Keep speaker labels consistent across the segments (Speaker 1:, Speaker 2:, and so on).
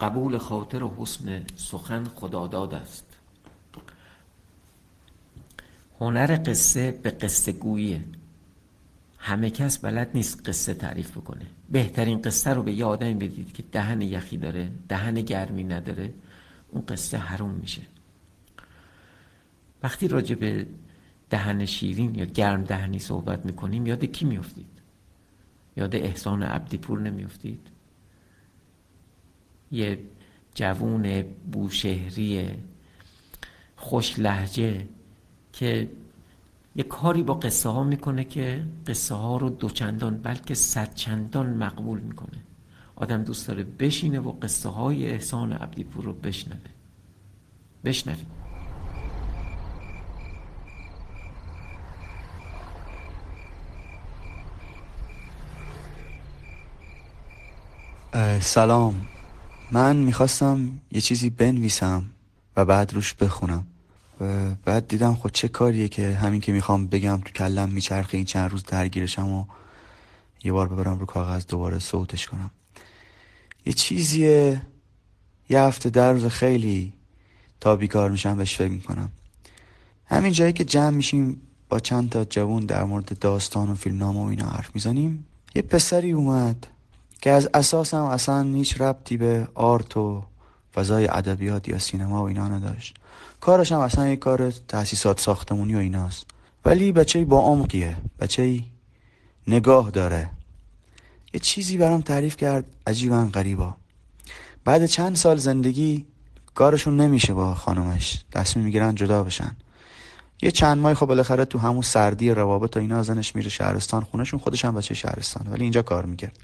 Speaker 1: قبول خاطر و حسن سخن خداداد است. هنر قصه به قصه گویه. همه کس بلد نیست قصه تعریف بکنه. بهترین قصه رو به یه آدمی بدید که دهن یخی داره دهن گرمی نداره اون قصه حروم میشه. وقتی راجع به دهن شیرین یا گرم دهنی صحبت می‌کنیم یاد کی میفتید یاد احسان عبدی پور یه جوون بوشهری خوش لحجه که یه کاری با قصه ها می‌کنه که قصه ها رو دوچندان بلکه صد چندان مقبول می‌کنه. آدم دوست داره بشینه و قصه های احسان عبدی پور رو بشنوه. بشنویم
Speaker 2: سلام. من می‌خواستم یه چیزی بنویسم و بعد روش بخونم. و بعد دیدم خود چه کاریه که همین که می‌خوام بگم تو کلم میچرخه این چند روز درگیرشم و یه بار ببرم رو کاغذ دوباره صوتش کنم. یه چیزیه. یه هفته در روز خیلی تا بیکار میشم بهش فکر می‌کنم. همین جایی که جمع میشیم با چند تا جوون در مورد داستان و فیلمنامه و اینا حرف می‌زنیم یه پسری اومد. که از اساس هم اصلا هیچ ربطی به آرت و فضای ادبیات یا سینما و اینا نداشت. کارش هم اصلا یک کار تاسیسات ساختمونی و ایناست. ولی بچه با عمقیه بچه نگاه داره. یه چیزی برام تعریف کرد عجیبا غریبا. بعد چند سال زندگی کارشون نمیشه با خانومش. تصمیم می‌گیرن جدا بشن. یه چند ماه خب بالاخره تو همون سردی روابط و اینا زنش میره شهرستان خونهشون خودش هم بچه شهرستان. ولی اینجا کار می‌کرد.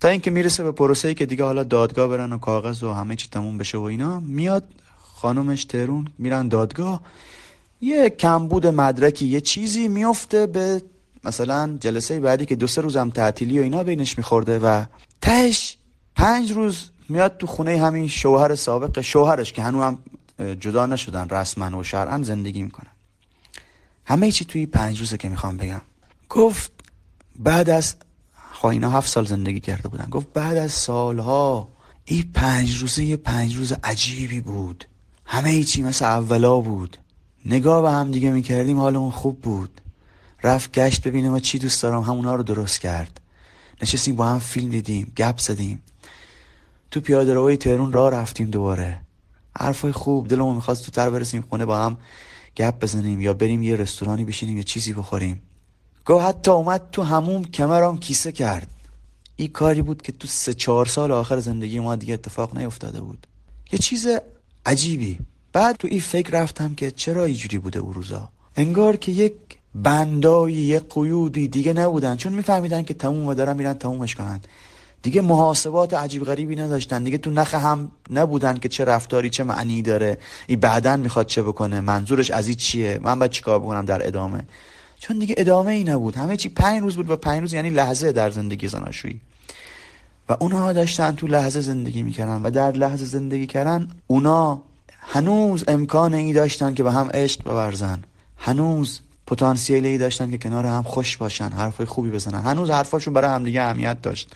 Speaker 2: تا اینکه می‌رسه به پروسه ای که دیگه حالا دادگاه برن و کاغذ و همه چی تموم بشه و اینا میاد خانومش تهرون میرن دادگاه. یه کمبود مدرکی یه چیزی میفته به مثلا جلسه بعدی که دو سه روزم تعطیلی و اینا بینش میخورده و تهش پنج روز میاد تو خونه همین شوهر سابق شوهرش که هنو هم جدا نشدن رسما و شرعا زندگی می‌کنن. همه چی توی پنج روزه که می‌خوام بگم. گفت بعد از خب اینا هفت سال زندگی کرده بودن. گفت بعد از سالها این پنج روزه یه پنج روز عجیبی بود. همه چی مثل اولا بود. نگاه به هم دیگه می‌کردیم حالمون خوب بود. رفت گشت ببینیم ما چی دوست دارم همونا رو درست کرد. نشستیم با هم فیلم دیدیم گپ زدیم. تو پیاده روی تهرون راه رفتیم دوباره. حرفای خوب دلمون می‌خواست تو تر برسیم خونه با هم گپ بزنیم یا بریم یه رستورانی بشینیم یه چیزی بخوریم. گو حتی اومد تو هموم کمرام کیسه کرد. این کاری بود که تو سه چهار سال آخر زندگی ما دیگه اتفاق نیفتاده بود. یه چیز عجیبی. بعد تو این فکر رفتم که چرا اینجوری بوده او روزا. انگار که یک بندایی یک قیودی دیگه نبودن. چون میفهمیدن که تموم و دارن میرن تمومش کنن. دیگه محاسبات عجیب غریبی نداشتن. دیگه تو نخ هم نبودن که چه رفتاری چه معنی داره. این بعدا می‌خواد چه بکنه. منظورش از این چیه؟ من باید چیکار بکنم در ادامه؟ چون دیگه ادامه ای نبود. همه چی پنج روز بود و پنج روز یعنی لحظه در زندگی زناشویی. و اونها داشتن تو لحظه زندگی می‌کردن و در لحظه زندگی کردن اونا هنوز امکان ای داشتن که به هم عشق بورزن. هنوز پتانسیلی داشتن که کنار هم خوش باشن حرفای خوبی بزنن. هنوز حرفاشون برای همدیگه اهمیت داشت.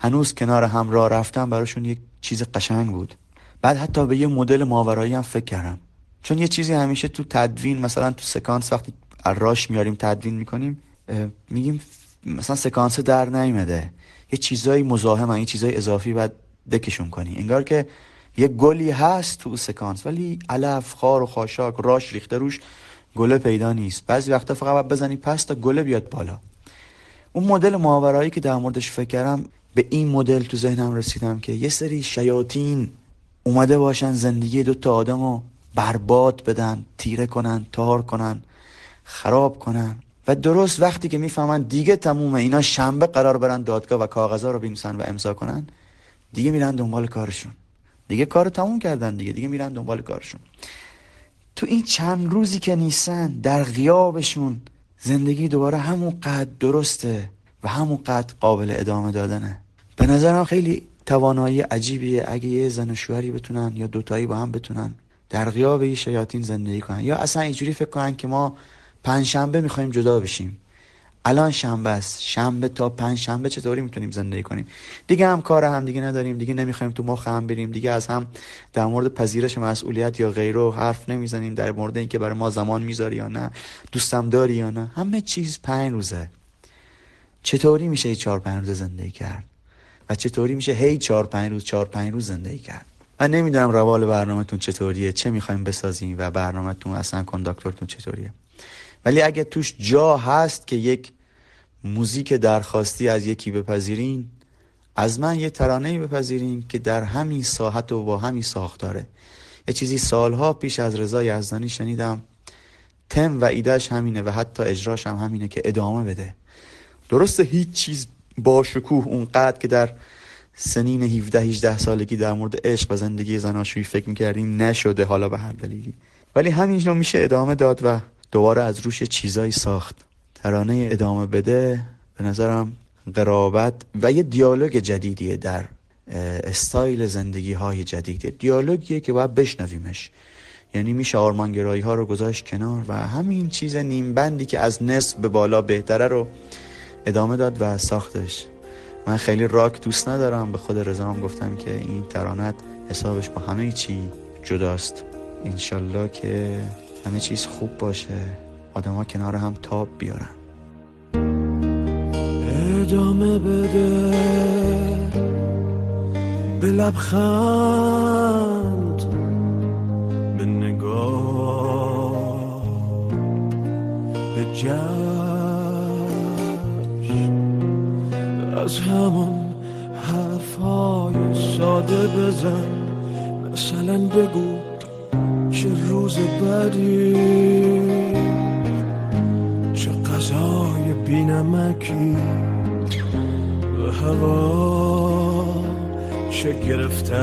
Speaker 2: هنوز کنار هم راه رفتن براشون یک چیز قشنگ بود. بعد حتی به یه مدل ماورایی هم فکر کردم. چون یه چیزی همیشه تو تدوین مثلا تو سکانس وقتی راش میاریم تدوین می‌کنیم میگیم مثلا سکانس در نیمده یه چیزایی مزاحم این چیزای اضافی باید دکشون کنی. انگار که یه گلی هست تو سکانس ولی علف خار و خاشاک راش ریخته روش گله پیدا نیست. بعضی وقتا فقط باید بزنی پس تا گله بیاد بالا. اون مدل ماورایی که در موردش فکر کردم به این مدل تو ذهنم رسیدم که یه سری شیاطین اومده باشن زندگی دو تا آدم رو برباد بدن تیره کنن تار کنن. خراب کنن. و درست وقتی که می‌فهمن دیگه تمومه. اینا شنبه قرار برن دادگاه و کاغذا رو بنویسن و امضا کنن دیگه میرن دنبال کارشون. دیگه کار تموم کردن دیگه. دیگه میرن دنبال کارشون. تو این چند روزی که نیستن در غیابشون زندگی دوباره همون قد درسته و همون قد قابل ادامه دادنه. به نظرم خیلی توانایی عجیبیه. اگه یه زن و شوهری بتونن یا دوتایی با هم بتونن در غیاب یه شیاطین زندگی کنن. یا اصلا اینجوری فکر کنن که ما پنجشنبه می‌خوایم جدا بشیم. الان شنبه است. شنبه تا پنج شنبه چطوری می‌تونیم زندگی کنیم؟ دیگه هم کار هم دیگه نداریم. دیگه نمی‌خوایم تو مخ هم بریم. دیگه از هم در مورد پذیرش مسئولیت یا غیره حرف نمی‌زنیم در مورد اینکه برای ما زمان می‌ذاری یا نه دوستم داری یا نه. همه چیز پنج روزه. چطوری میشه هی چهار پنج روز زندگی کرد؟ و چطوری میشه هی چهار پنج روز چهار پنج روز زندگی کرد؟ من نمی‌دونم روال برنامهتون چطوریه چه می‌خوایم بسازیم و برنامهتون اصلا کنداکتورتون چطوریه. ولی اگه توش جا هست که یک موزیک درخواستی از یکی بپذیرین از من یه ترانه بپذیرین که در همین ساحت و با همین ساختاره یه چیزی سالها پیش از رضا یزدانی شنیدم. تم و ایدهش همینه و حتی اجراش هم همینه که ادامه بده. درسته هیچ چیز با شکوه اونقدر که در سنین 17 18 سالگی در مورد عشق و زندگی زناشویی فکر می‌کردیم نشده حالا به هر دلیلی. ولی همین میشه ادامه داد و دوباره از روش چیزایی ساخت. ترانه ادامه بده به نظرم قرابت و یه دیالوگ جدیدیه در استایل زندگی های جدیده. دیالوگیه که باید بشنویمش. یعنی میشه آرمانگرایی ها رو گذاشت کنار و همین چیز نیمبندی که از نصف به بالا بهتره رو ادامه داد و ساختش. من خیلی راک دوست ندارم. به خود رضام گفتم که این ترانت حسابش با همه چی جداست. انشالله که همه چیز خوب باشه. آدم کنار هم تاب بیارن.
Speaker 3: ادامه بده. به لبخند. به نگاه. به جشن. از همون حرفای ساده بزن. مثلا بگو روز بدی. چه غذای بینمکی. به هوا چه گرفته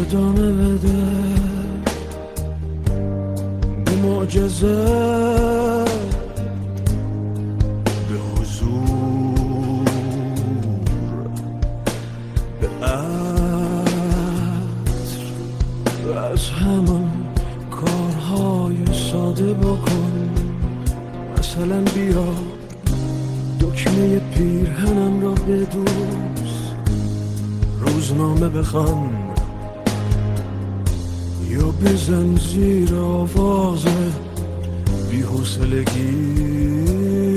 Speaker 3: ادامه بده. به معجزه. مثلا بیا. دکمه پیرهنم را بدوز. روزنامه بخوان. یا بزن زیر آواز بی حسلگی